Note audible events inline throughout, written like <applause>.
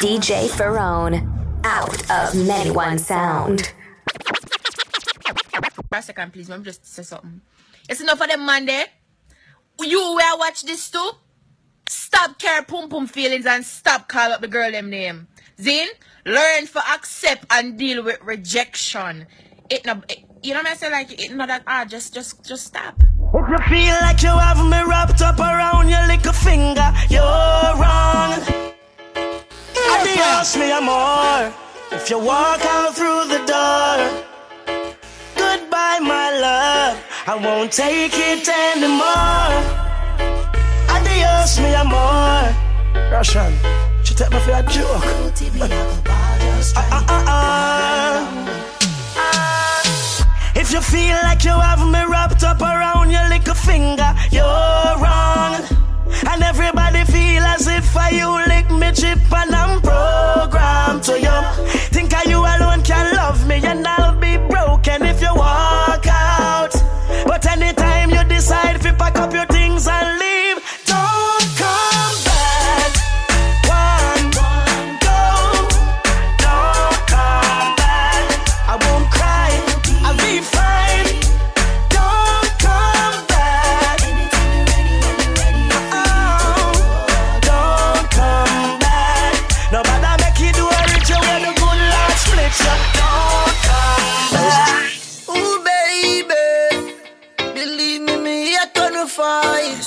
DJ Ferone, out of Many One Sound. A second, please. Let me just say something. It's enough for them man there. You where watch this too? Stop care pum pum feelings and stop call up the girl them name. Zin, learn for accept and deal with rejection. It no, it, you know what I say? Like it not that hard. Just, just, just stop. If you feel like you have me wrapped up around your little finger, you're wrong. Adios, me amor. If you walk out through the door, goodbye, my love. I won't take it anymore. Adios, me amor. Russian, she take me for a joke. uh, uh, uh. If you feel like you have me wrapped up around your little finger, you're wrong. And everybody feel as if I you lick me chip and I'm programmed to you. Think I you alone can love me and I'll be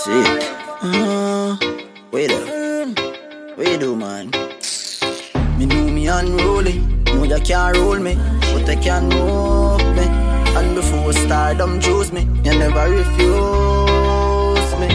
See, uh, wait up. You do, man? Me know me unruly. Know you can't rule me, but I can move me. And before stardom choose me, you never refuse me,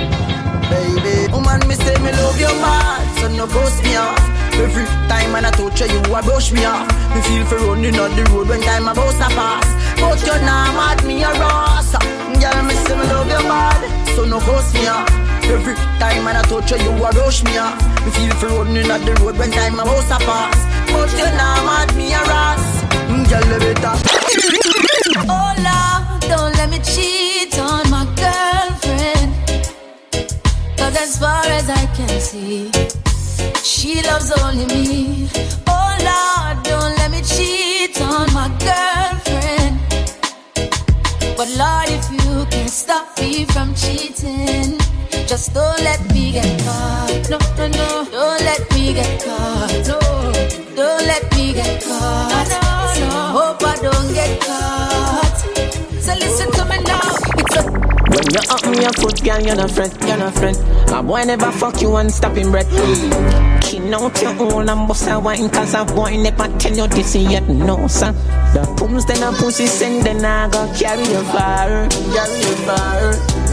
baby. Woman, me say me love you mad, so no ghost me off. Every time when I touch you, you brush me off. Me feel for running on the road when time about to pass. But you nah mad me a ross. Girl, me say me love you mad, so no ghost me off. Every time I touch you, you a rush me off. Me feel for running on the road when time about to pass. But you nah mad me a ross. Mm, girl, you better. Oh Lord, don't let me cheat on my girlfriend. Cause as far as I can see, she loves only me. Oh Lord, don't let me cheat on my girlfriend. But Lord, from cheating, just don't let me get caught. No, no, no, don't let me get caught. No, don't let me get caught. No, no, hope I don't get caught. So listen to you up me your foot, girl, you're not friend, you're not friend. My boy never fuck you and stop him breath. King out your own and bust a wine, cause a boy never tell you this yet, no, son. The pums then a pussy send, then I go carry you far, carry you far.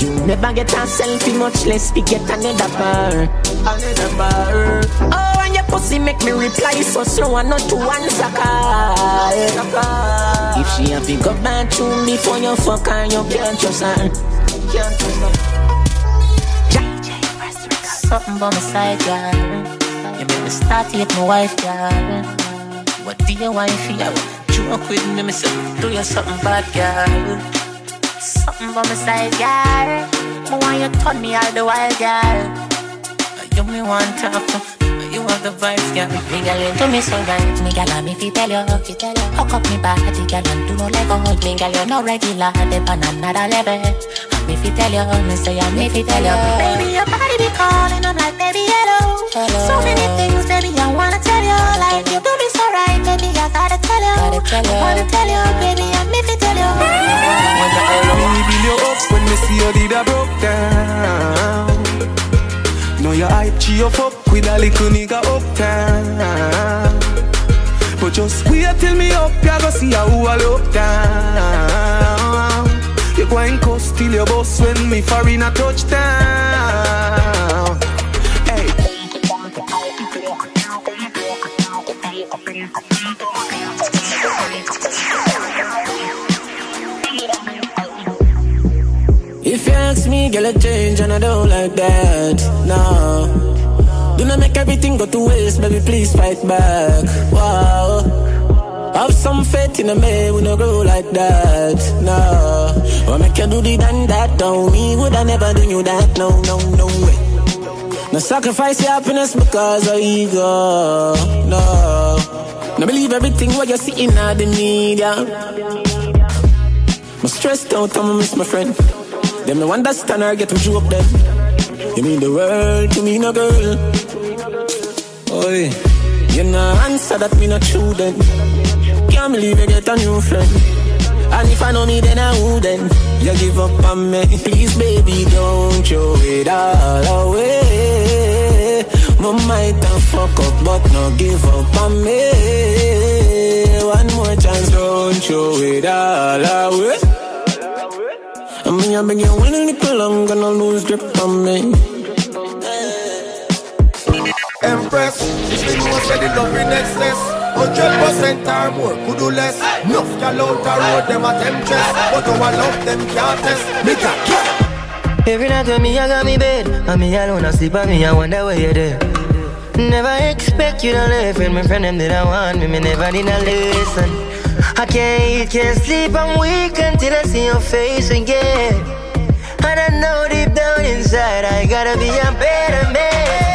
You never get a selfie, much less we get another bar, another bar. Oh, and your pussy make me reply so slow and not to answer call. If she have to go back to me before you fuck her, you can't trust her. Can't trust her. Something by my side, girl. You make me start to hit my wife, girl. What do you want for you? Joke with me, me say, do you something bad, girl? Something by my side, girl. I want you turn me all the while, girl. You me want to. You have the vibes, girl. Me girl, do me so right. Me girl, I'm if you tell you, if you tell you. Hook up me body, girl, and do no let go. Me girl, you're no regular, dip on another level. I'm if you tell you, me say I'm if you tell you. Baby, your body be calling, I'm like, baby, hello. Hello. So many things, baby, I wanna tell you. Like, you do me so right, baby, I gotta tell you. Gotta tell you. I wanna tell you, baby, I'm if you tell you. When the alarm me build you up When me see you did a broke down Know your hype cheer up up With a little nigga uptown But just wait till me up You go see how I look down Go and till your boss When me foreign a touchdown Hey If you ask me, girl, I change and I don't like that. No. Do not make everything go to waste, baby, please fight back. Wow. Faith in a man, we no grow like that. No. Or make you do the done that, don't me, would I never do you that? No, no, no way. No sacrifice your happiness because of ego. No. No believe everything what you see in the media. My stress don't I'm miss my friend. Them no understand or get them up them. You mean the world to me, no girl. Oi, you no answer that me not true then. Can't believe you get a new friend. And if I know me, then I wouldn't. You give up on me, please, baby, don't throw it all away. My might have fuck up, but no give up on me. One more chance, don't throw it all away. I mean, I've been getting one little longer, gonna lose grip on me. Empress, if you know say the love in excess Hundred percent or more, could do less? Enough gal out the road, them a But our love, them can't test. Me care. Every night when me I got me bed And me alone I sleep and me I wonder where you're there Never expect you to leave When my friend them did I want me, me never did not listen. I can't eat, can't sleep, I'm weak until I see your face again. And I know deep down inside I gotta be a better man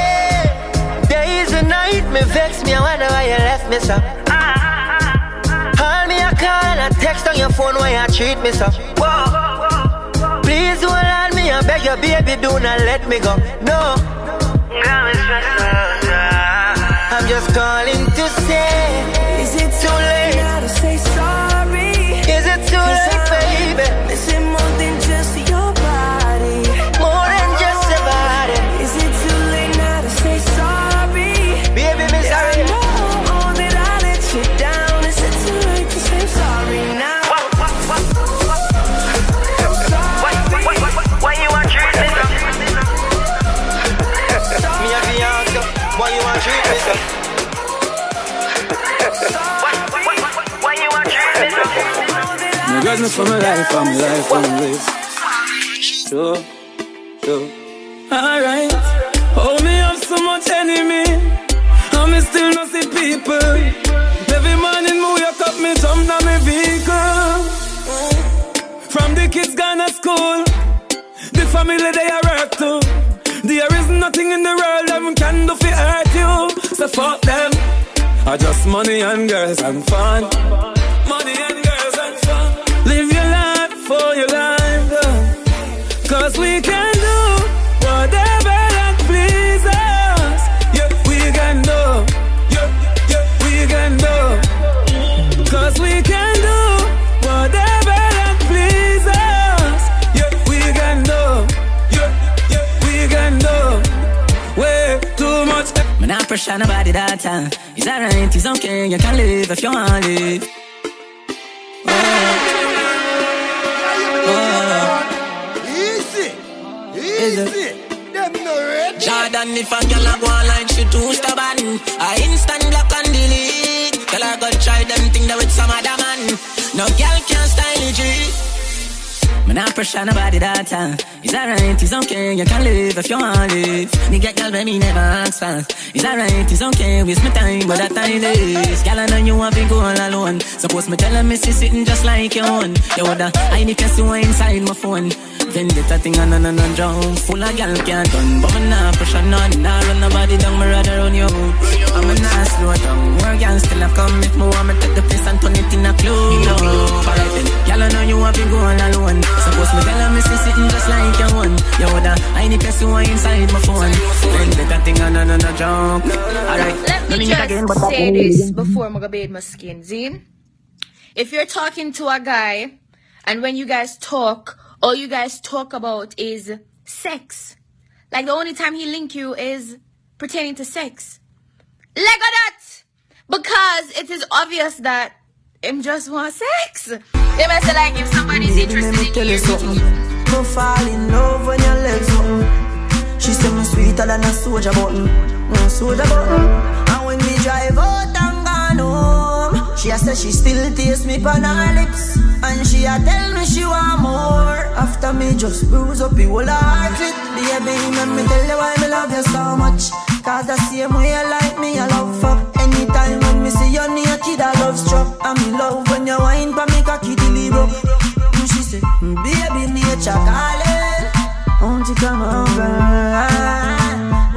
me vex me, I wonder why you left me so Call me a call and text on your phone why you treat me so Whoa. Please hold on me, I beg you baby do not let me go. No. I'm just calling to say business for my life, for my life, for my life. Sure, sure. Alright. Hold me up so much enemy. And me still not see people. Every morning me wake up, me jump down my vehicle. From the kids gone to school. The family they are work too. There is nothing in the world that can do for hurt you. So fuck them. I just money and girls and fun. Money and for your life. Cause we can do whatever that pleases us. Yeah, we can do. Yeah, yeah, we can do. Cause we can do whatever that pleases us. Yeah, we can do. Yeah, yeah, we can do. Way too much. Man, I pressure nobody that time. It's alright, it's okay, you can live if you want to live. Easy Them no ready Jordan, if a girl a go online, she too stubborn. I instant block and delete. Girl, I go try them thing that with some other man. No girl can style it. Man, I pressure nobody that time. It's alright, it's okay, you can live if you want to live. Get girl me never ask for. It's alright, it's okay, waste my time, but that time is. Girl, I know you want to go all alone. Suppose me tell her see sitting just like your own. You woulda, I need to see what inside my phone. Then Vendetta thing on and on and drown. Full of gal can't done, but me nah pressure none. Nah run nobody down, me rather run you. I'm a nah slow down. More gal still a come if me me take the place and turn it in a club. Alright gal I know you want to go all alone. Suppose me tell her me see sitting just like your one. You woulda, I need to see inside my phone. Vendetta thing on and on and drown. Alright, Let me just again, say this before I go bathe my skin. Zine, if you're talking to a guy and when you guys talk, all you guys talk about is sex. Like the only time he link you is pertaining to sex. Let go that! Because it is obvious that him just want sex. They must like if somebody's Baby, let me interested tell in you you, something. Go fall in love when your legs open. She say me sweeter than a soldier button, no soldier button. And when me drive out and gone home, she a say she still taste me on her lips, and she a tell me she want more. After me just bruise up the whole heart it, baby, let me tell you why me love you so much. Cause the same way you like me, I love fuck. I'm in love when you wine pa me cocky till it broke. And she said, baby nature calling, won't you come over?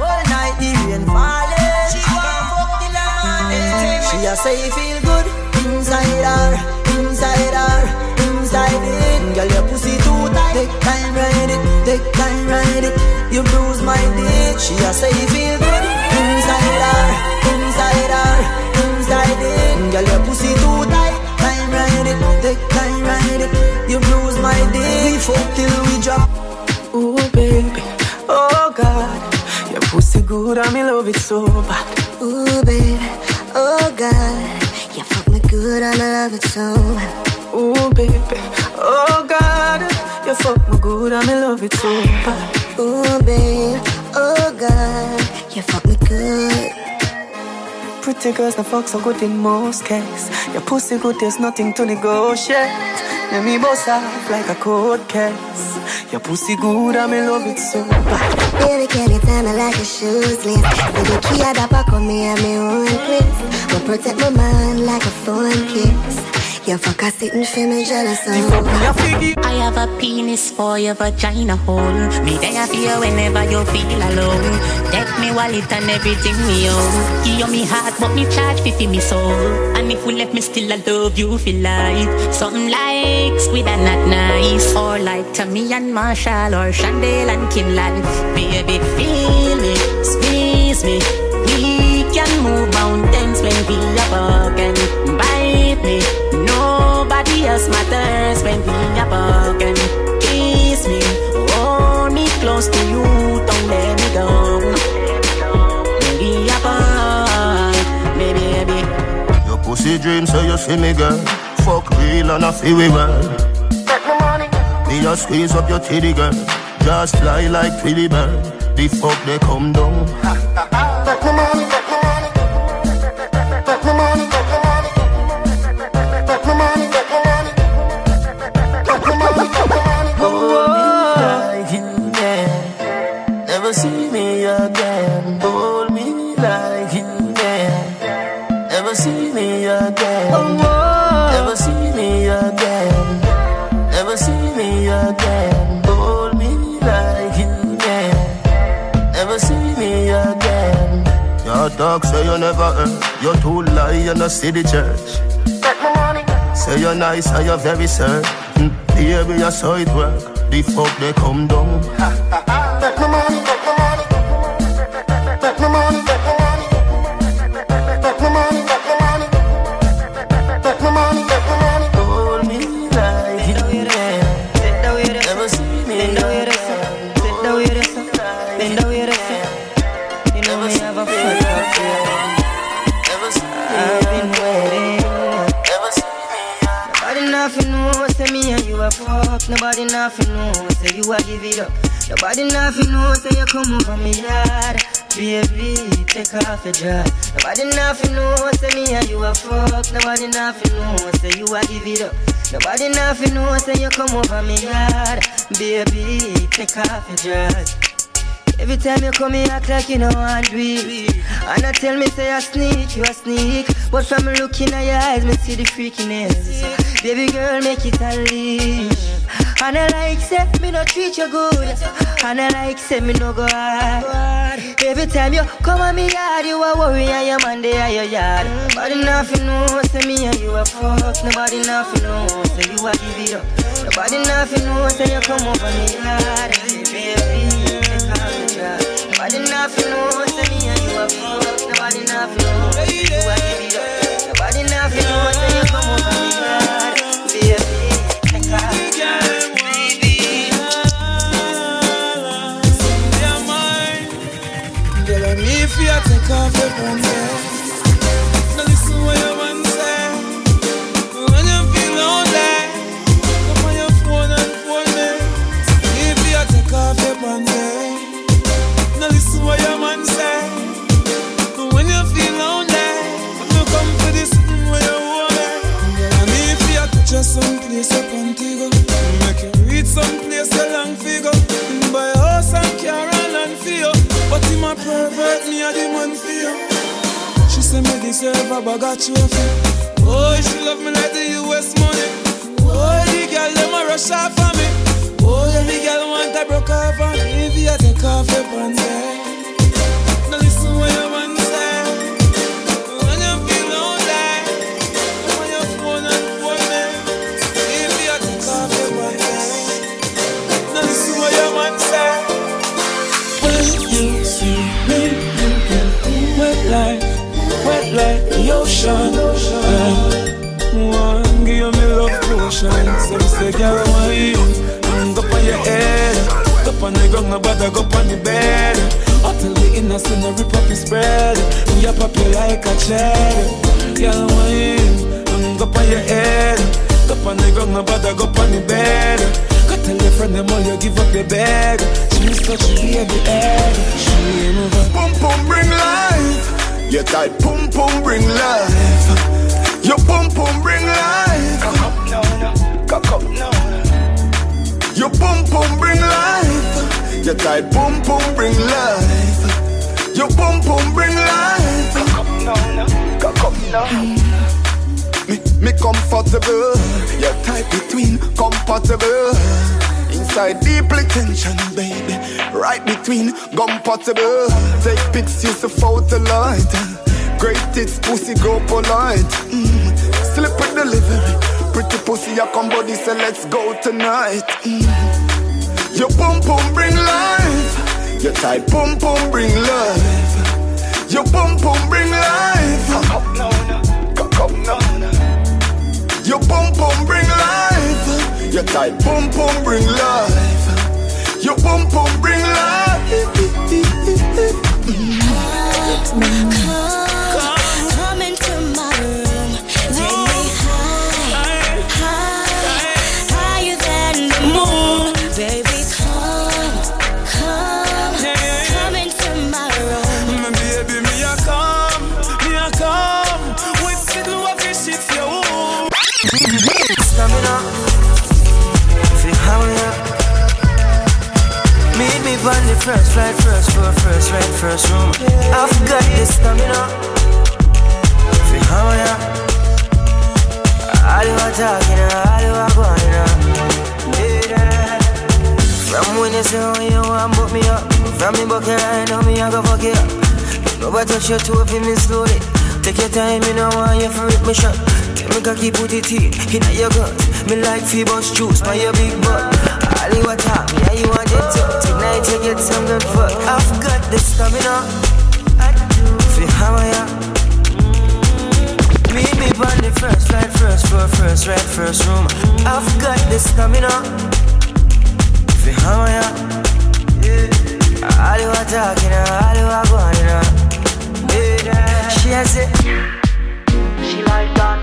Whole night the rain falling. She want fuck till the morning. Mm, she a say feel good inside her, inside her, inside it. Girl your pussy too tight, take time ride it, take time ride it. You bruise my dick. She a say feel good inside her, inside her, inside it. Girl your pussy too it, take time, ride it. You bruise my. We fuck till we drop. Ooh, baby, oh God, your pussy good and me love it so bad. Ooh, baby, oh God, you fuck me good I love it so. Ooh, baby, oh God, you fuck me good and me love it so bad. Ooh, baby, oh God, you fuck me good. Pretty girls, the fuck so good in most cases. Your pussy good, there's nothing to negotiate. Let me boss up like a cold case. Your pussy good, and me love it so bad. Baby, can you tell me like a shoes list? So the key at the back of me and me own place. Will protect my mind like a phone kiss. You fuck a sitting for me jealous of. I have a penis for your vagina hole. Me there for you whenever you feel alone. Wallet and everything me own. Give you me heart, but me charge fifty me soul. And if we left me still, I love you for life. Something like squid and not nice, or like Tommy and Marshall, or Chandel and Kinlan. Baby, feel me, squeeze me. We can move mountains when we are broken. Bite me. Nobody else matters when we are broken. Pussy dream, so you see me, girl. Fuck real and I feel we well. Me just squeeze up your titty, girl. Just fly like Tweety bird. The fuck they come down. Fuck You too lie, you no see the church. Say you're nice and you're very certain. Baby, you saw it work. The fuck they come down. You up. Nobody nothing know, say you come over me yard. Baby, take off your dress. Nobody nothing know, say me and you a fuck. Nobody nothing know, say you a give it up. Nobody nothing know, say you come over me yard. Baby, take off your dress. Every time you come here, act like you know I do it. And I tell me, say I sneak, you a sneak. But from looking at your eyes, me see the freakiness. Baby girl, make it a unleash. And I like say me no treat you good. And I like say me no go hard. Every time you come on me yard, you a worry and your man they are your yard. Nobody nothing know, say me and you a fuck. Nobody nothing know, say you a give it up. Nobody nothing know, say you come over me yard. Baby, off your. Nobody nothing know, say me and you a fuck. Off your deserve a bag of trophy. Oh, she love me like the US money. Oh, the girl them a rush off for me. Oh, the girl want a broke off on me. If you take off your pants, yeah. Now listen. When you ocean. One, give me love potion. Some say, girl, why mm, Go on your head. Go on the ground, no bother, go on the bed. Until the innocent, every puppy spread. A pop like a cherry. Girl, why mm, Go on your head. Go on the ground, no bother, go on the bed. Go tell your friend them all you give up your bag. She miss touch me every egg. She ain't over. Pum pum bring life. Your tight pum pum bring life. Your pum pum bring life. Cock up no no. Cock up no no. Your pum pum bring life. Your tight pum pum bring life. Your pum pum bring life. Cock up no no. Cock up no. Me, me comfortable. Your type between compatible. Inside deeply tension, baby. Right between compatible. Take pics, use the photo light. Great tits, pussy, go polite. Mm. Slip with delivery. Pretty pussy, come body, say let's go tonight. Mm. Your pum pum bring life. Your tight pum pum bring life. Your pum pum bring life. Cock up, no, no. Cock up, no, no. Your pum pum bring life. Your tight boom pum bring life. Your boom boom bring life. First flight, first floor, first right, first room. I've got the stamina. Fi hurry up. All you are talking, all you are going on. From when you say oh, you want book me up. From me bucket right now me I go fuck it up. Nobody touch your toe for me slowly Take your time, me no want you rip me shot. Tell me cocky put it in, in your gut. Me like Phoebus juice by your big butt All you want talk, me how you want it to Tonight you get some good fuck I've got the stamina I do Fi hammer ya Meet me on the first flight, first floor, first right, first room I've got the stamina Fi hammer ya All you are talking, all you are going on She has it She like that.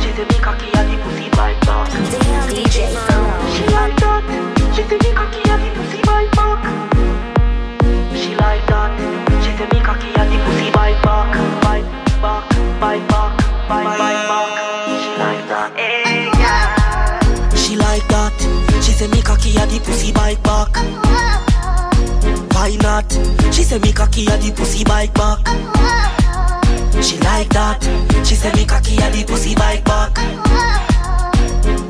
She say me cocky and the pussy bite back. DJ like that. She say me cocky and the pussy bite back. She like that. Say me cocky and the pussy bite back. Why not? She say me cocky and the pussy bite back. She like that. She say me cocky and the pussy bite back.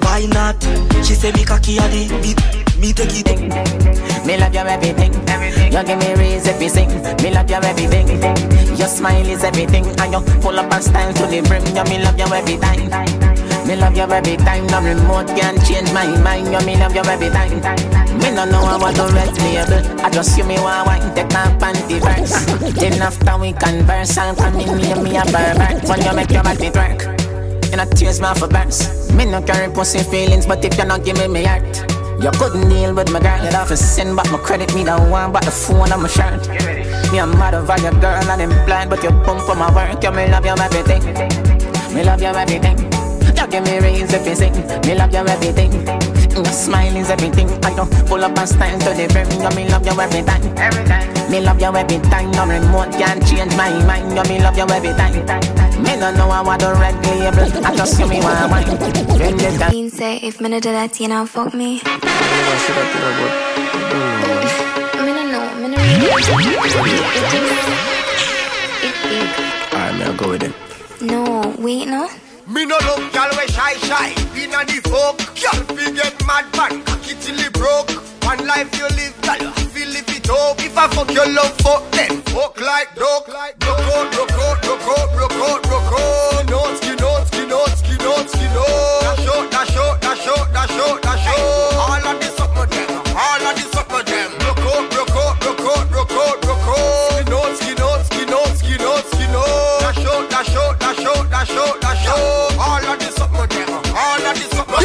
Why not? She say me cocky and the me, me take it. Me love your everything. everything. You give me to sing. Me love your everything. Your smile is everything, and you full up of style to the brim. You me love you every time. Me love you every time. No remote can change my mind. You me love you every time. Me no know what to red label. I just see me one wine take my panty verse. then after we converse, I'm coming near me a pervert. When you make your body twerk. You know tears me for. Me no carry pussy feelings, but if you not give me my heart. You couldn't deal with my girl, you'd have to send back my credit. Me the one, but the phone on my shirt. Me a mad over your girl and I'm blind, but you pump for my work. You me love you everything. Me love you everything. You give me reason if you sing. Me love you everything. Your smile is everything. I don't pull up and stand to the brim. You me love you every time. Every time. Me love you every time. No remote can change my mind. You me love you every time. Me no know I want the red label. I just see me one wine. When you got Mean say if me no do that, you know, fuck me. Me no know, me no really. It big. Alright, me I'll go with it. No, wait, no. Me no love gal we shy shy. Inna the folk fi get mad bad Cocky till it broke. One life you live gal you live it up. If I fuck your love fuck then Fuck like dog Broke out, broke out, broke out, broke out, broke out No skin out, skin out, skin out, skin out Dash out, dash out, dash out, dash out, dash out. All of this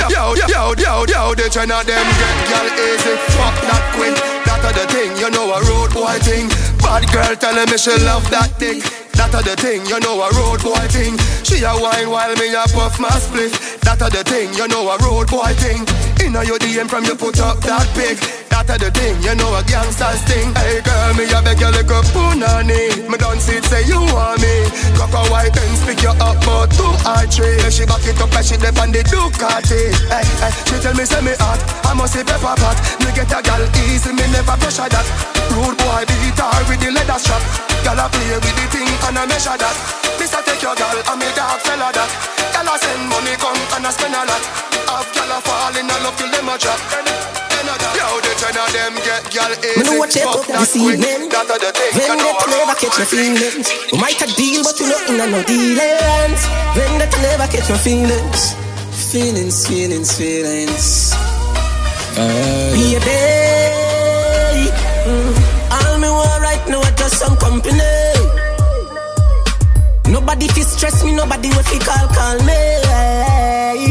yo, yo, yo, yo, the China them get girl easy. Fuck that quick, that a the thing, you know a road boy thing. Bad girl telling me she love that thing. That a the thing, you know a road boy thing. She a wine while me a puff my split. That a the thing, you know a road boy thing. Inna your DM from you put up that pic. That a the thing, you know a gangster's thing. Hey girl, me a beg you like a punani. Me don't see it say you want me. Cock a white and pick you up but two or three. She back it up and she dip on the Ducati. Hey, hey, she tell me say me hot, I must say pepper pot. Me get a gal easy, me never pressure that. Rude boy beat her with the leather strap. Gal a play with the thing and I measure that. This a take your gal and me dog fella that. Gal a send money come and I spend a lot. Half gal a fall in a love till them a drop. Yo, the ten of them get gal easy. Me know what check up this evening. That a the thing. When that never catch my feelings. We might a deal, but we not in a no dealings. When that never catch my feelings. Feelings, feelings, feelings. Be a day. Nobody fi stress me, nobody will fi call call me.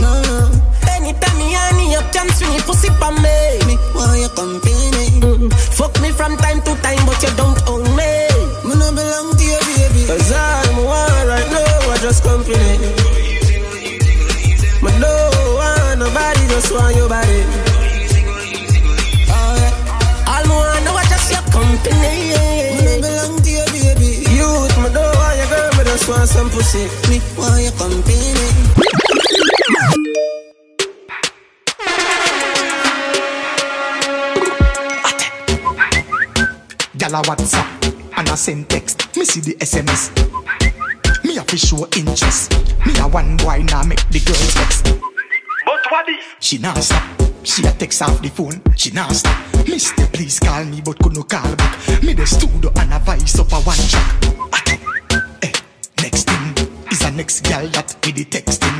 No, no. Anytime me honey up, chance swing it pussy pa me. Me want your company. Mm. Fuck me from time to time, but you don't own me. Me no belong to you, baby. Cause all me want right now is just company. Me no want nobody, just want your body. Want some pussy. Me want your company. Gyal a WhatsApp and I send text. Me see the SMS. Me a fi show interest. Me a one boy now make the girls text. But what is? She nah stop. She a text off the phone. She nah stop. Mister, please call me, but could no call back. Me the studio and a voice up a one track. Next girl that me the texting.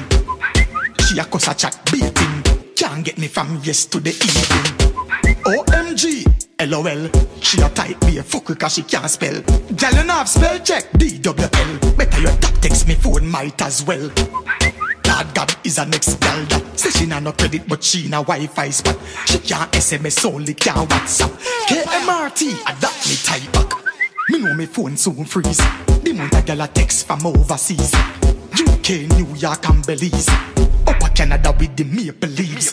She a cause a chat beating. Can't get me from yes to the evening. OMG, LOL. She a type me a fuck cause she can't spell. Girl, you have spell check. DWL. Better your top text me phone might as well. Lord God is a next gal that say she nah no credit but she na Wi-Fi spot. She can't SMS only can't WhatsApp. KMRT, I that me type back. Me know me phone soon freeze. The month a gal a text from overseas. UK, New York and Belize. Upper Canada with the maple leaves.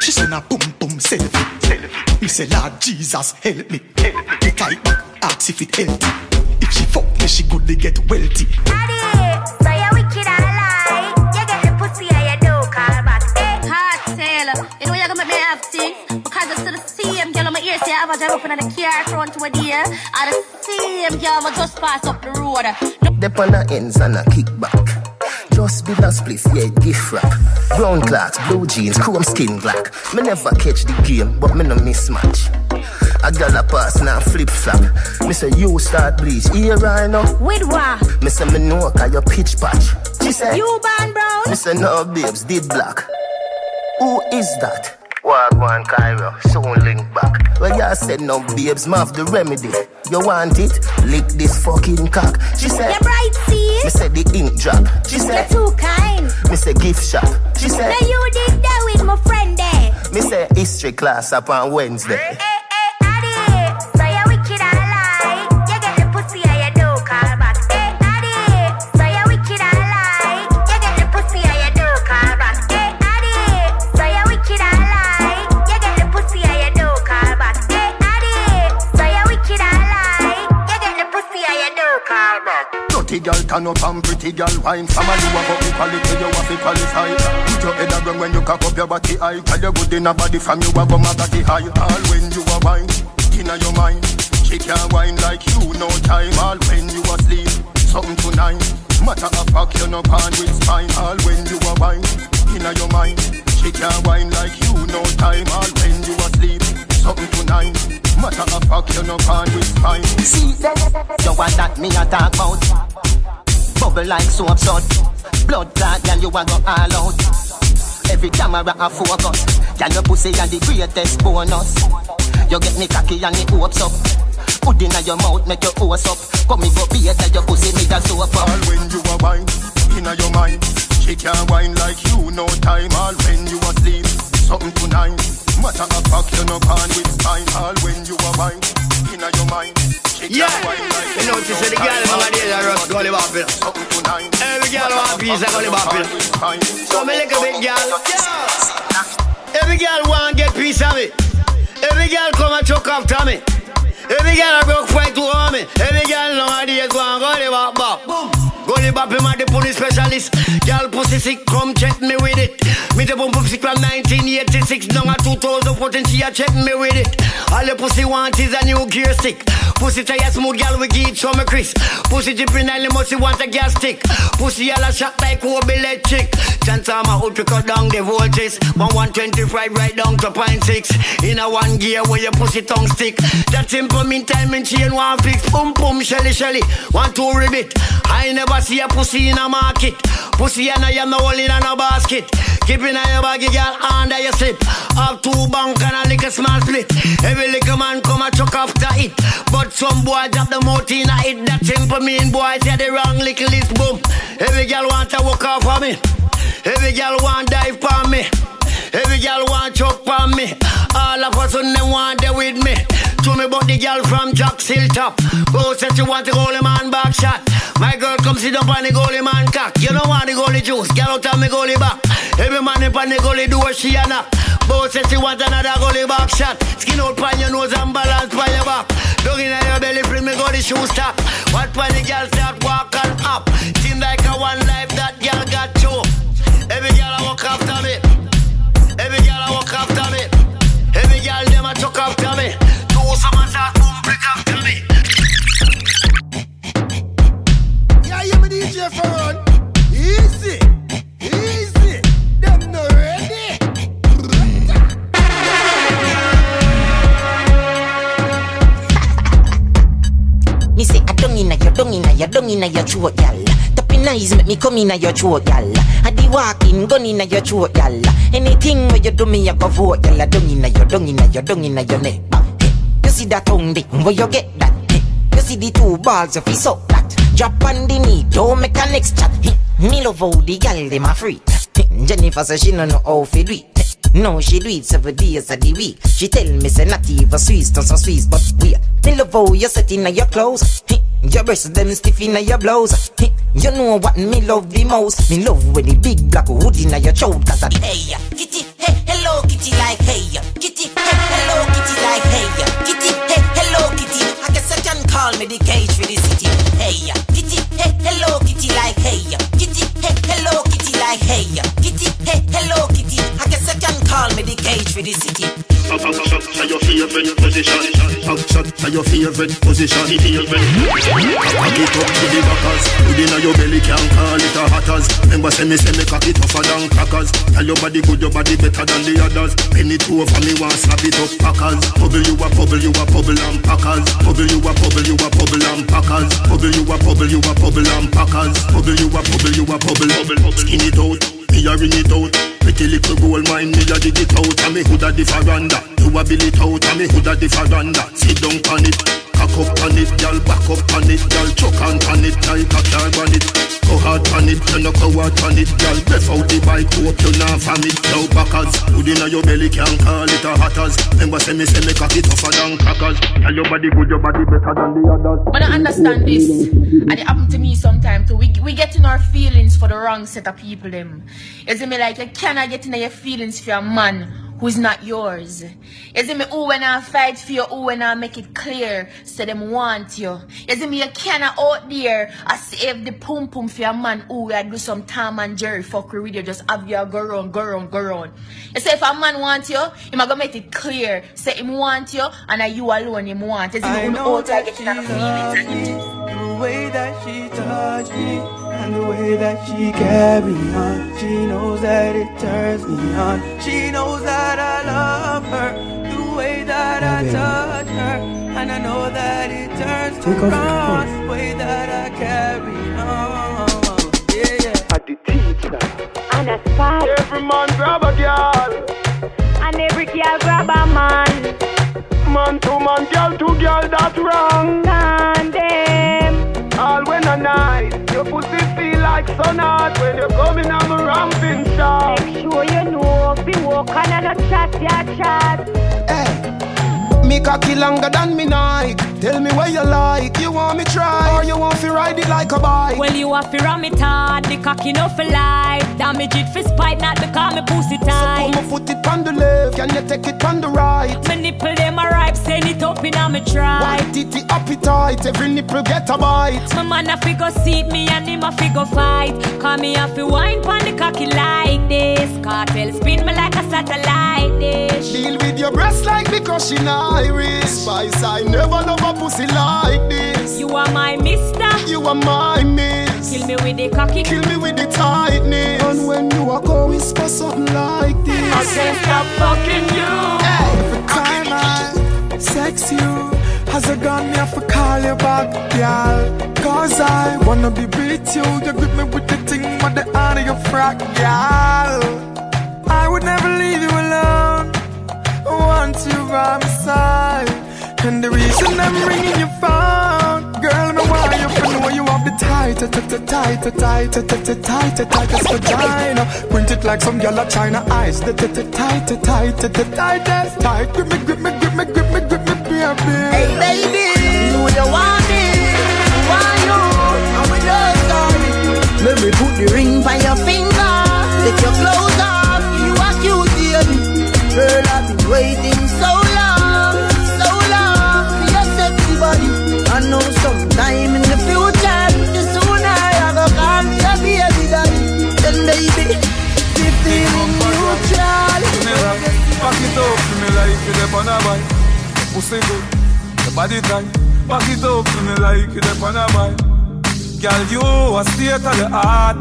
She send a boom boom selfie. Me say Lord Jesus help me. Help Me type back, ask if it healthy. If she fuck me, she goodly get wealthy. So same girl on my ear say I have a drive up in the car front to a deer. I the same girl I just pass up the road. Dep on the ends and a kickback. Just be a spliff, yeah, gift wrap. Brown clocks, blue jeans, chrome skin black. Me never catch the game, but me no mismatch. A gal a pass now flip flop. Me say you start bleach, here right now. With what? Me say me know cause you pitch patch. She say You born brown? Me say no babes, did black. Who is that? Wagwan Cairo, soon link back. Well, you said no babes, ma have the remedy. You want it? Lick this fucking cock. She said, You're bright, see? Me say the ink drop. She said, You're said, too kind. Me say gift shop. She said, Now you did that with my friend there. Me say history class up on Wednesday. So turn up and pretty girl wine. Family you have equality, you have to qualify. Put your head around when you cock up your body high. Tell you good in a body from you have my body high. All when you are wine, inna your mind. She can't wine like you no time. All when you asleep, something tonight. Matter of fact, you no pan with spine. All when you are wine, inna your mind. She can't wine like you no time. All when you asleep, something tonight. Matter of fact, you no pan with spine. See, you want that me a talk about? Bubble like soap sud. Blood clot, girl, you a go all out. Every camera a focus. Girl, your pussy a the greatest bonus. You get me cocky and me hopes up. Put inna your mouth, make your ass up. Come me go beat your pussy, me a soap up. All when you a wine, inna your mind. She can't wine like you no time. All when you a sleep, something tonight. Matter of fact, you no can't time. All when you a wine, inna your mind. Yeah, you know, she said the girl nowadays are rough gully bopping. Every girl want piece of gully bopping. So me little big girl. Every girl want get piece of me. Every girl come and choke up after me. Every girl a broke fight to own me. Every girl nowadays want gully bop bop. Boom. Gully bop him a the police specialist. Girl pussy sick, come check me with it. Me the boom sick from 1986 down a 2014. She a check me with it. All the pussy want is a new gear stick. Pussy tire smooth, girl we give it show me Chris. Pussy dripping and the musty want a gas stick. Pussy all a shot like Kobe electric. Chance I'm a out to cut down the voltage. One 125 right down to point six. In a one gear where your pussy tongue stick. That simple mean time and chain one fix. Boom boom shelly shelly. One two ribbit. I never see a pussy in a market. Pussy and I am no hole in a basket. Keep in your baggy girl under your slip. Up two bank and a little small split. Every little man come a chuck after it. But some boy drop the mouth in a it. That simple mean boy say the wrong little list boom. Every girl want to walk off of me. Every girl want dive for me. Every girl want choke for me. All of us on them want there with me. To me but the girl from Jack Hilltop. Go said she want the goalie man back shot. My girl come sit up on the goalie man cock. You don't want the goalie juice. Girl out of me goalie back. Every man up on the goalie door she a knock. Both said she want another goalie back shot. Skin out pan your nose and balance by your back. Dog in your belly, bring me goalie shoe stop. What pan the girl start walking up. Seem like a one life come inna your throat, gal. I di walking gun inna your throat, gal. Anything where you do me, I go vote, gal. I dung inna your dung inna your dung inna your neck. See that tongue dick, where you get that? Hey, you see the two balls, you suck that. Drop on the knee, don't make a next chat. Hey, me love how the gal dem a free. Jennifer say she no know how fi do it. No, she do it seven days of the week. She tell me say not even Swiss, done some Swiss, but we. Me love how you set inna your clothes. Your breasts them stiff inna your blouse. You know what me love the most? Me love when the big black hood inna your throat. Cause I hey kitty, hey, hello kitty like hey hey, kitty like hey ya, kitty, hey, hello kitty. I guess I can call me the cage for the city. Hey ya, kitty, hey, hello kitty like hey ya, kitty, hey, hello kitty like hey kitty, hey, hello kitty. I guess I can call me the cage for the city. Say your favorite position. Say your favorite position. Cock it up to the backers. Within your belly can't call it a hatters. Remember say me say me cock it tougher than crackers. Tell your body good, your body better than the others. Penny two over me want slap it up packers. Bubble you a bubble, you a bubble and packers. Bubble you a bubble, you a bubble and packers. Bubble you a bubble, you a bubble and packers. Bubble you a bubble, you a bubble. Bubble, skin it out. Me a ring it out. Pretty little gold mine, me a dig it out. And me hood a the veranda. You a bill it out. And me hood a the veranda. Sit down on it. Cock up on it, girl, back up on it, girl, choke on it, like a car on it. Hard on it, you no go hard on it, girl. Breath out the bike, hope you not from it. Now backers, good inna your belly, can't call it a hatters. Remember say me say me cock it tougher than crackers. Tell your body good, your body better than the others. But I understand this, and it happen to me sometimes too. We we get in our feelings for the wrong set of people. Them, you see me like you cannot get in your feelings for a man who's not yours. You see me who when I fight for you, who when I make it clear, so them want you. You see me you cannot out there I save the pum pum for a man who I do some Tom and Jerry fuckery with you, just have you go round, go round, go round. You say if a man want you, he might go make it clear, say him want you, and that you alone him want. You see me I who know out there getting she feelings loves me. The way that she touched me and the way that she carry on. She knows that it turns me on. She knows that I love her. The way that I touch her. And I know that it turns Take her off your clothes. The way that I carry on. Yeah, yeah. At the teacher. And a spy. Every man grab a girl. And every girl grab a man. Man to man, girl to girl, that's wrong. Condemn. All when a night, your pussy feel like sun hot when you're coming on the ramping shot. Make sure you know. Be walking and a chat, ya chat. Me cocky longer than me Nike. Tell me where you like. You want me try or you want to ride it like a bike? Well, you have to ram it hard, the cocky no for life. Damage it for spite, not because me pussy tight. So put my foot it on the left, can you take it on the right? My nipple them a ripe, send it up in a me try. White titty appetite, every nipple get a bite. My man a fi go seat me and him a fi go fight. Call me a fi wine pon the cocky like this. Cartel spin me like a satellite dish. Deal with your breast like because she Irish. Spice, I never love a pussy like this. You are my mister. You are my miss. Kill me with the cocky. Kill me with the tightness. And when you are go whisper something like this. I can't stop fucking you. Hey. Time I sex you. Has a gun, me have to call you back, girl. Cause I wanna be with you. You grip me with the thing, but the honor your frack, girl. I would never leave you alone want you by my side. And the reason I'm ringing your phone, girl, me want you for know you want me tighter, tighter, tighter, tighter, tighter, tighter, tighter, tightest vagina. it like some yellow China eyes. tighter, tighter, tighter, tighter, tighter, Tight, grip me, grip me, grip me, grip me, grip me, baby. Hey, baby, know you want me, want you, and we love sorry. Let me put the ring by your finger, take your clothes off, you are cute, baby. Girl, waiting so long, so long for your sexy body. I know sometime in the future, the sooner I go to your baby daddy. Then baby, be feeling neutral. Back it up to me like you dey on a bike. Pussy good, the body tight. Back it up to me like you dey on a bike. Girl, you a state of the art,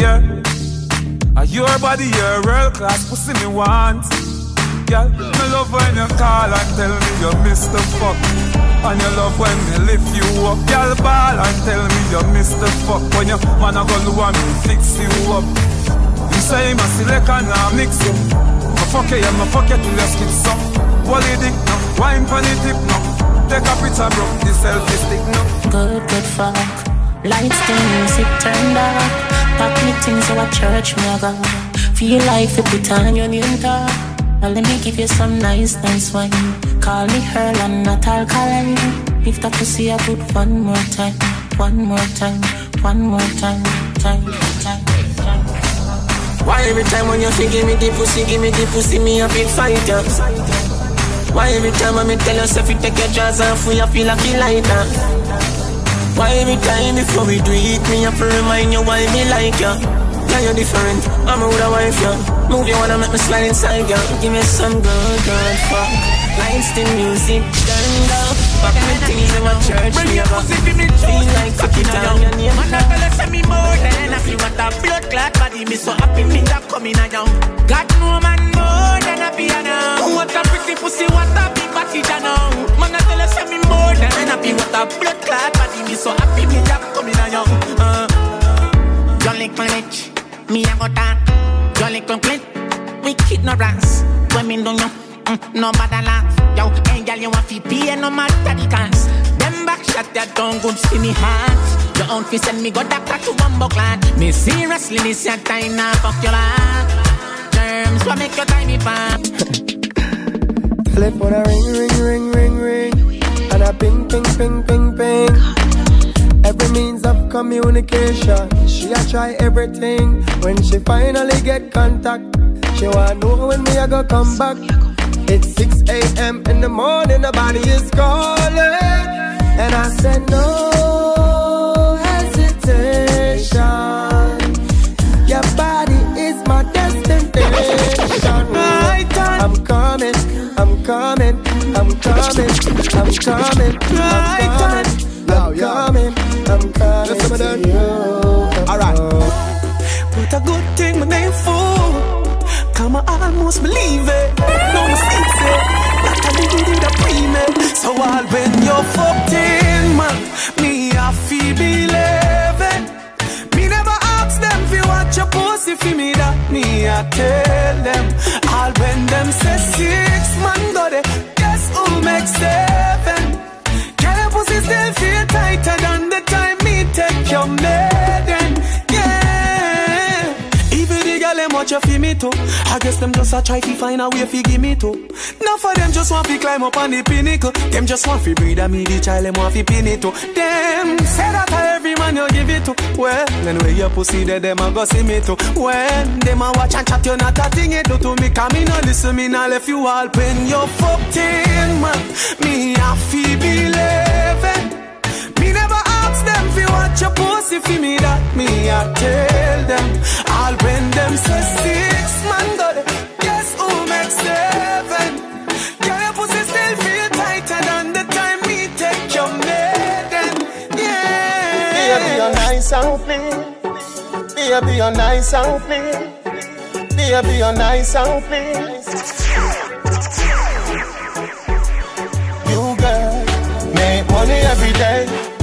yeah. A your body, your world class pussy me want. Girl, me love when you call and tell me you miss the fuck. And you love when me lift you up. Girl, ball and tell me you miss the fuck. When you man a go low and me fix you up. You say a select and I mix you. Me fuck you, yeah, me fuck you till your skin suck. Wally dick no, wine pon the tip no. Take a picture, bro, the selfie stick no. Good, good fuck. Lights, the music turned up. Pack me things so a church me a go. Feel like you put on your new top. Now let me give you some nice, nice wine. Call me her and not alkaline. If that pussy I put one more time, one more time, one more time, time, time, time. Why every time when you say give me the pussy, give me the pussy, me a big fighter? Why every time when me tell yourself you take your jaws off, we a feel like you lighter? Why every time before we do it, me to remind you why me like you? You're different, I'm a with a wife, yeah. Move you wanna make me slide inside, yeah. Give me some good, good fuck. Lights, the music, turned up. Back me things in my church, me a go. Feel like fuck it on your name, Man, I tell us me more than enough. You want a blood clot body, me so happy me that coming young. Got no man more than a piano. Me a go down. Your little clit, with ignorance. When me don't know. Mm, no matter laugh, yo, hey girl, you want fi pay no matter the cost. Them back shot that don't good see me heart. Your own fi send me go doctor to bumbo clan. Me seriously, this your time now, fuck your life. Terms what make your time me pop. Telephone a ring, ring, ring, ring, ring. And a ping, ping, ping, ping, ping. Every means of communication. She a try everything. When she finally get contact, she wanna know when me a go come back. It's 6 a.m. in the morning, the body is calling. And I said, no hesitation. Your body is my destination. I'm coming, I'm coming, I'm coming, I'm coming, I'm coming, I'm coming, I'm to you. Alright. But a good thing my name for. Come I almost believe it. No mistakes it. Like I did it a pre So all when you're fucked in, man, me I feel believing. Me never ask them if you watch your pussy for me that me I tell them. All when them say six man got it. Guess who makes seven? Can your pussy still feel tighter much you feel me. I guess them just a try to find a way fi give me too. Now for them just want fi climb up on the pinnacle. Them just want fi breed a me the child. Them want fi pin it to. Them say that a every man you give it to. Well, then where your pussy there, them a go see me too. When them a watch and chat, you not a thing it do to me. Come me no listen, me no left you all when you fucked in, man. Me a fi believe it. Me never them fi watch your pussy fi me that me a tell them. All when them say six man go there, guess who makes seven? Girl, your pussy still feel tighter than the time me take your maiden. Yeah. Baby, you're nice and clean. Baby, you're nice and clean. Baby, you're nice and clean. You girl, make money every day.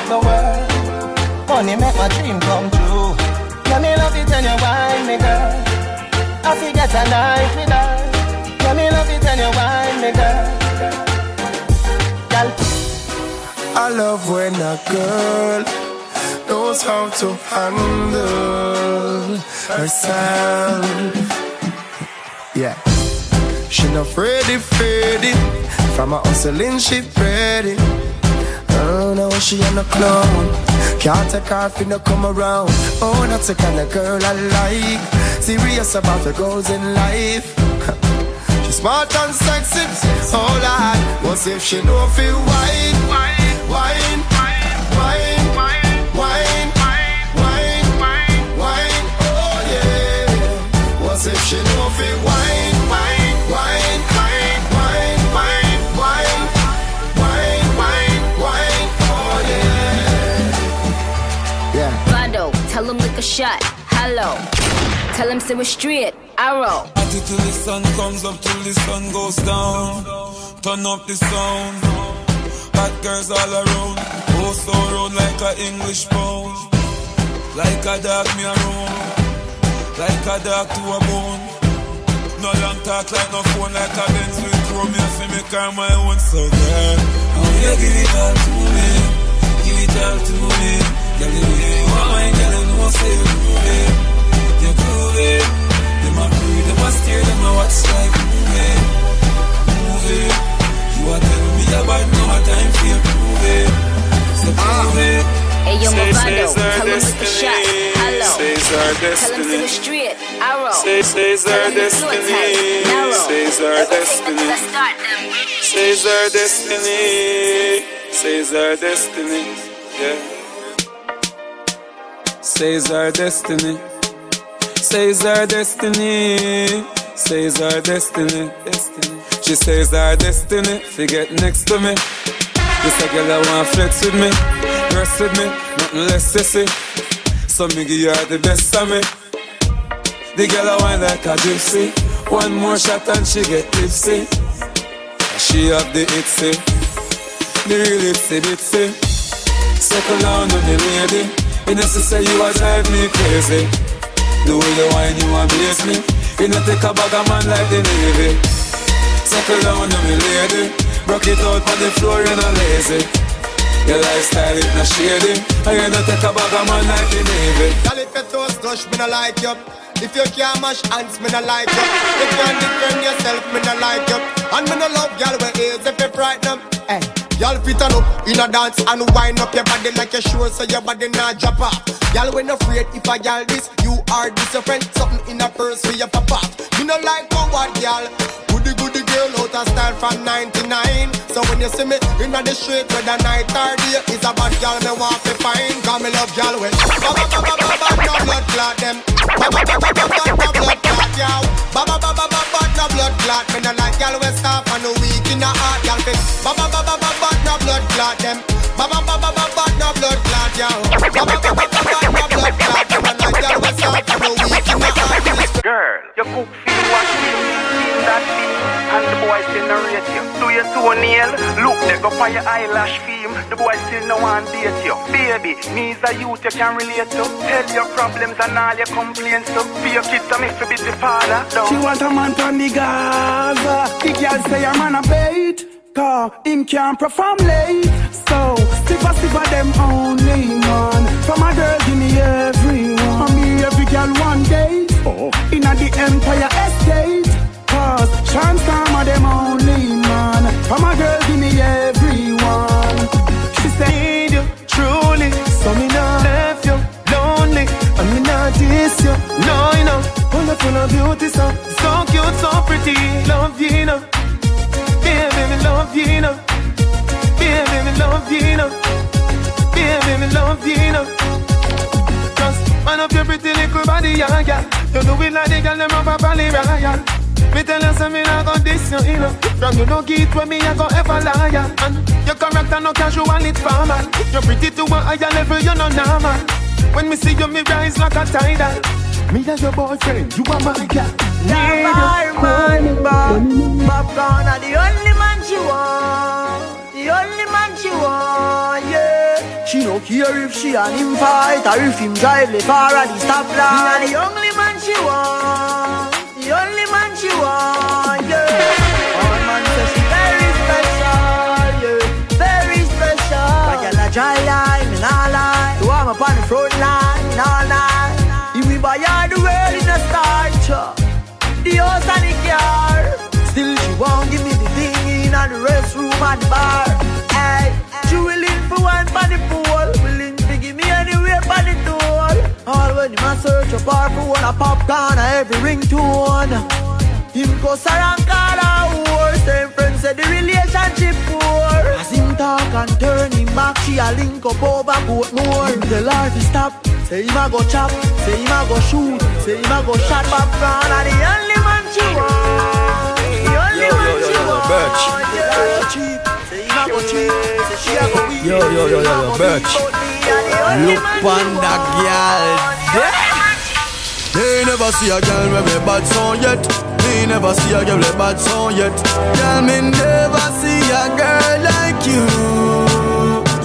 Ignite the world. Money make my dream come true. Yeah, me love it when you wine me, girl. I forget a night with her. Yeah, me love it when you wine me, girl. Girl, I love when a girl knows how to handle herself. Yeah. She not afraid afraid From a hustling she ready. Oh no, she ain't a clown. Can't take her if you no come around. Oh, that's the kind of girl I like. Serious about the goals in life. <laughs> She smart and sexy, all that. What if she know feel wine, wine, wine, wine, wine, wine, wine, wine, wine, oh yeah. What if she know shot. Hello. Tell him say we're straight. Arrow. Party till the sun comes up, till the sun goes down. Turn up the sound. Hot girls all around. Oh, so round like a English pound. Like a dog me around. Like a dog to a bone. No long talk like no phone, like a Benz with chrome. Me have to make my own. So girl, oh yeah, give it all to me. Give it all to me. Girl, the way say you groovy. You groovy. Them a breathe, them a stare, them a watch like movie. Movie. You a tell me about no time for your. So. Hey yo, Mavado, say's our tell him lick a shot. Hello. Say's our Tell him destiny. straight. Arrow. Say, say's our the destiny. Narrow. Say's our destiny. Let's start um, them. Say's our destiny. Say's our destiny. Yeah. Say's our destiny. Say's our destiny. Say's our destiny. Destiny. She says our destiny. Forget next to me. This a girl that want flex with me, rest with me, nothing less sissy. So me give you the best of me. The girl I wine like a gypsy. One more shot and she get tipsy. She have the itsy, the real itsy bitsy. Second down on the lady. You know say you a drive me crazy. The way you wine you amaze me. You know take a bag of man like the navy. Second down on me lady. Rock it out on the floor, you're not lazy. Your lifestyle is not shady. And you not take a bag of man like the navy. Girl, if your toes touch, me no like you. If you can't mash hands, me no like you. If you can't defend yourself, me no like you. And me no love girl with ears if you frighten them. Hey. Eh. Y'all fit on up in a dance and wind up your body like you sure so your body not drop off. Y'all when afraid if I y'all this, you are friend. Something in a purse for your off. Me no like coward y'all. Goody goody girl out of style from 99. So when you see me in the street whether night or day, it's a bad girl me want to find. Cause me love y'all when ba ba ba ba ba ba no blood clot them. Ba ba ba ba ba ba no blood clot y'all. Ba ba ba ba ba ba no blood clot. Me no like y'all when stop and no weak in the heart y'all fit. Ba ba ba ba ba ba no blood clot them. Ba ba ba ba ba ba no blood clot y'all. Ba ba ba ba ba ba no blood clot. Me no like y'all when stop and no weak in the heart. Girl, you cook feel what feel, feel that feel, the boy still narrate you. Do your toenail, look, they go for your eyelash theme. The boy still no one date you. Baby, needs a youth you can relate to. Tell your problems and all your complaints to. Be your kid to me to be the father. Though. She want a man from the Gaza. The girl say a man a bait. Cause him can't perform late. So, stiffer, stiffer them only, man. For my girl, give me everyone. For me, every girl one day. Oh. In the empire estate. Farmer them only man. From a girl give me everyone. She said, you truly. So me not left you lonely. And me not diss you. No, you know. Wonderful and beauty, so, so cute, so pretty. Love you, know. Baby, love you, know. Baby, love you, know. Baby, love you, know. Just man up your pretty little body, yeah, yeah. You do it like the girl, them rubber valley royal. Me tell you, say me not gon' diss you, you know. From you no get where me I go ever liar. And your character no casual, it's formal. You're pretty to a higher level, you no normal. When me see you, me rise like a tidal. Me and your boyfriend, you are my girl. My man, Bob. Popcaan are the only man she want. The only man she want, yeah. She no care if she and him fight or if him drive the car at the stoplight. Me are the only man she want. Only man she yeah. All man say she very special, yeah. Very special. Girl a lie. So I'm up on the front line, the world in a the. Still she won't give me the thing in the restroom and bar. Hey, she for one the pool, to give me the. All when a search up her for one a Popcaan a every ringtone. Him go and call her whore. Same friend said the relationship poor. As him talk and turn him back, she a link up over boat more. Him tell her to stop. Say him a go chop, say him a go shoot, say him a go shot Popcaan. And the only man she want, the only Yo, man yo, yo, she yo, yo, want. Birch. Yeah, cheap. Say him a go cheap, say she a go weak. Yo, yo, yo, yo, yo, Birch. Look on that girl. They never see a girl with a bad song yet. They never see a girl a bad song yet. Girl, me never see a girl like you.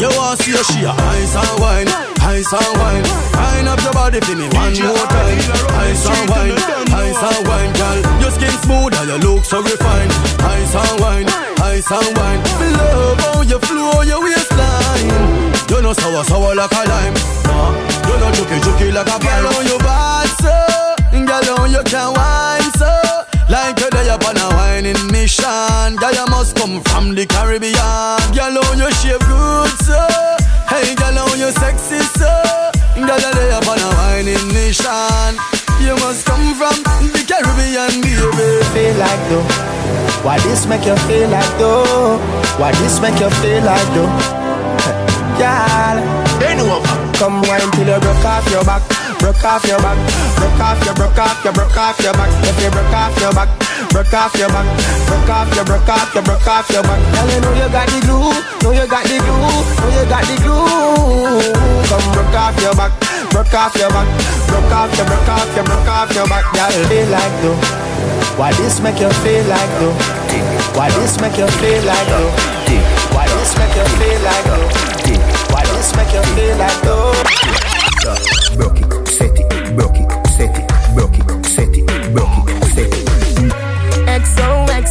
You want see a she a ice and wine, ice and wine. Wine up your body for me one more time. Ice and wine, ice and wine, girl. Your skin smooth and your look so refined. Ice and wine, ice and wine. Me love how you flow your waistline. You know sour sour like a lime. You know juky juky like a girl on your bad so. Girl on you can wine so. Like you're there upon a whining mission. Girl you must come from the Caribbean. Girl on you shape good so. Hey girl on you sexy so. Girl you're there upon a whining mission. You must come from the Caribbean, baby. Feel like though. Why this make you feel like though? Why this make you feel like though? <laughs> Girl, bend over. Uh, come wine till you broke off your back, broke off your back, broke off your, broke off your, broke off your back. If you broke off your back, broke off your back, broke off your, broke off your, broke off your back. Girl, you know you got the glue, know you got the glue, know you got the glue. Come broke off your back, broke off your back, broke off your, broke off your, broke off your back. Girl, feel like though. Why this make you feel like though? Why this make you feel like though? Why this make you feel like though? Why this make you feel like though? Broke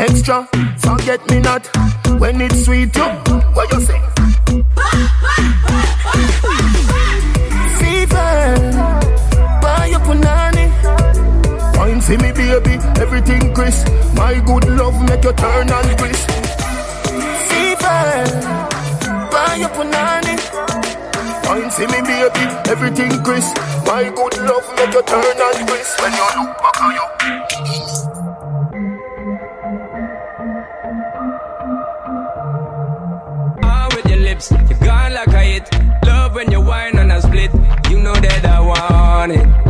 extra. Forget me not when it's sweet. You, what you say? Fever, buy your punani. Fine, see me, baby, everything crisp. My good love make you turn and crisp. Fever, buy your punani. Fine, see me, baby, everything crisp. My good love make you turn and crisp. When you look back at you. Lips, you gone like a hit. Love when you whine and I split. You know that I want it.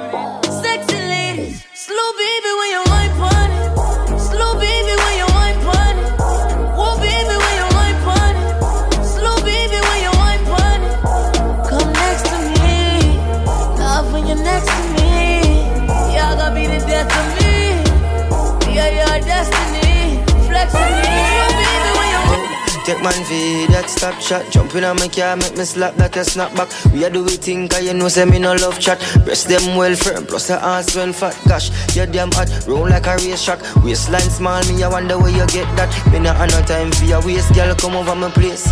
Take man feed that stop shot Jumping on my car make me slap that a snap back We a do we think cause you know say me no love chat. Breast them well firm plus the ass well fat. Gosh, you damn hot, roll like a race track Waistline small, me I wonder where you get that. Me not have no time for your waist, girl come over my place.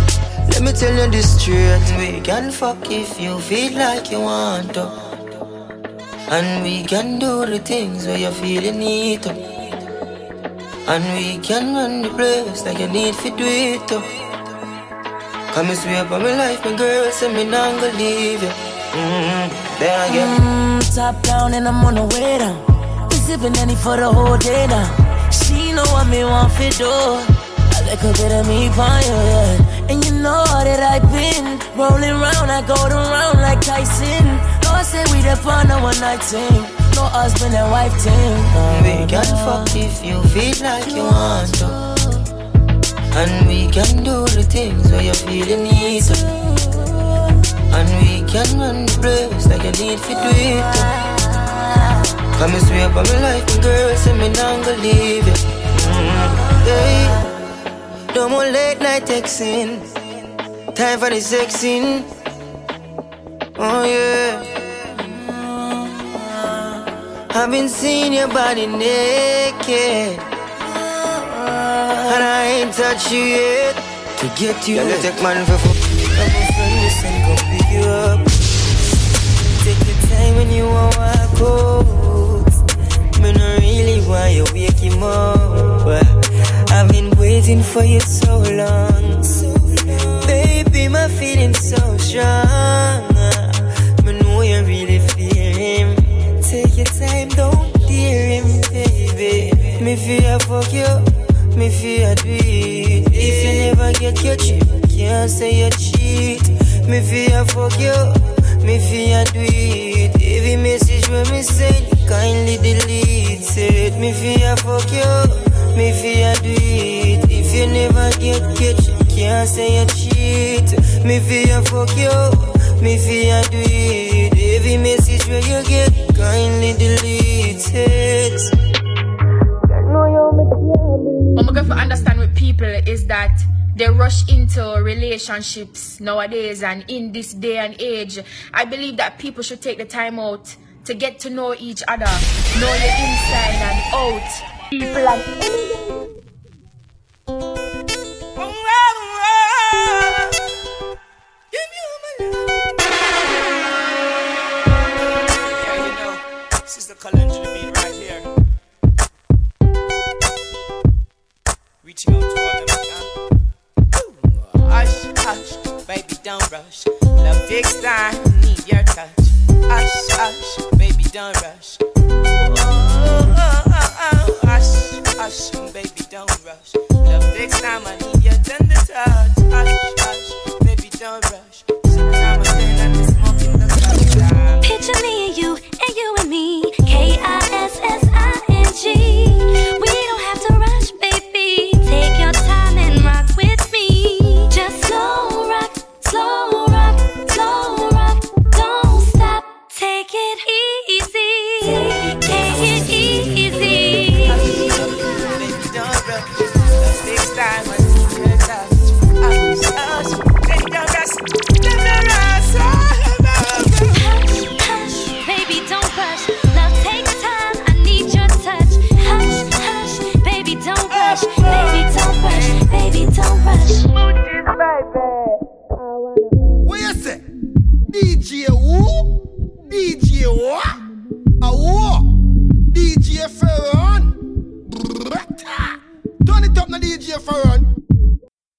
Let me tell you this straight We can fuck if you feel like you want to. And we can do the things where you feel you need to and we can run the place like you need do it too. Come and swear up my life, my girl, say me not gonna leave you. Mm-hmm. There again. Mm, top down and I'm on the way down. We sipping any for the whole day now. She know what me want for do. A little bit of me you, yeah. And you know that I've been rolling round, I go around like Tyson. Lord say we the fun of one night thing. No husband and wife thing. We can fuck if you feel like you want to. And we can do the things where you feel you need to. And we can run the place like you need to do it. Come and swear up my life, and girl, say me not gonna leave you. Mm, yeah. No more late night texting. Time for the sexing. Oh yeah. I've been seeing your body naked. And I ain't touched you yet. To get you, you take man for fuck. I'm a friend, listen, come pick you up. Take your time when you want walk out. Me no really want you wake him up. I've been waiting for you so long. Baby, my feelings so strong. Me feel fuck you, me feel do it. If you never get your chip, can't say you cheat. Me feel fuck you, me feel do it. Every message when me send, kindly delete it. Me feel fuck you, me feel do it. If you never get catch, can't say you cheat. Me feel fuck you, me feel do it. Every message where you get, kindly delete it. What I'm going to understand with people is that they rush into relationships nowadays and in this day and age. I believe that people should take the time out to get to know each other, know your inside and out. People like Sister Kalendra the beat baby, don't rush. Love takes time,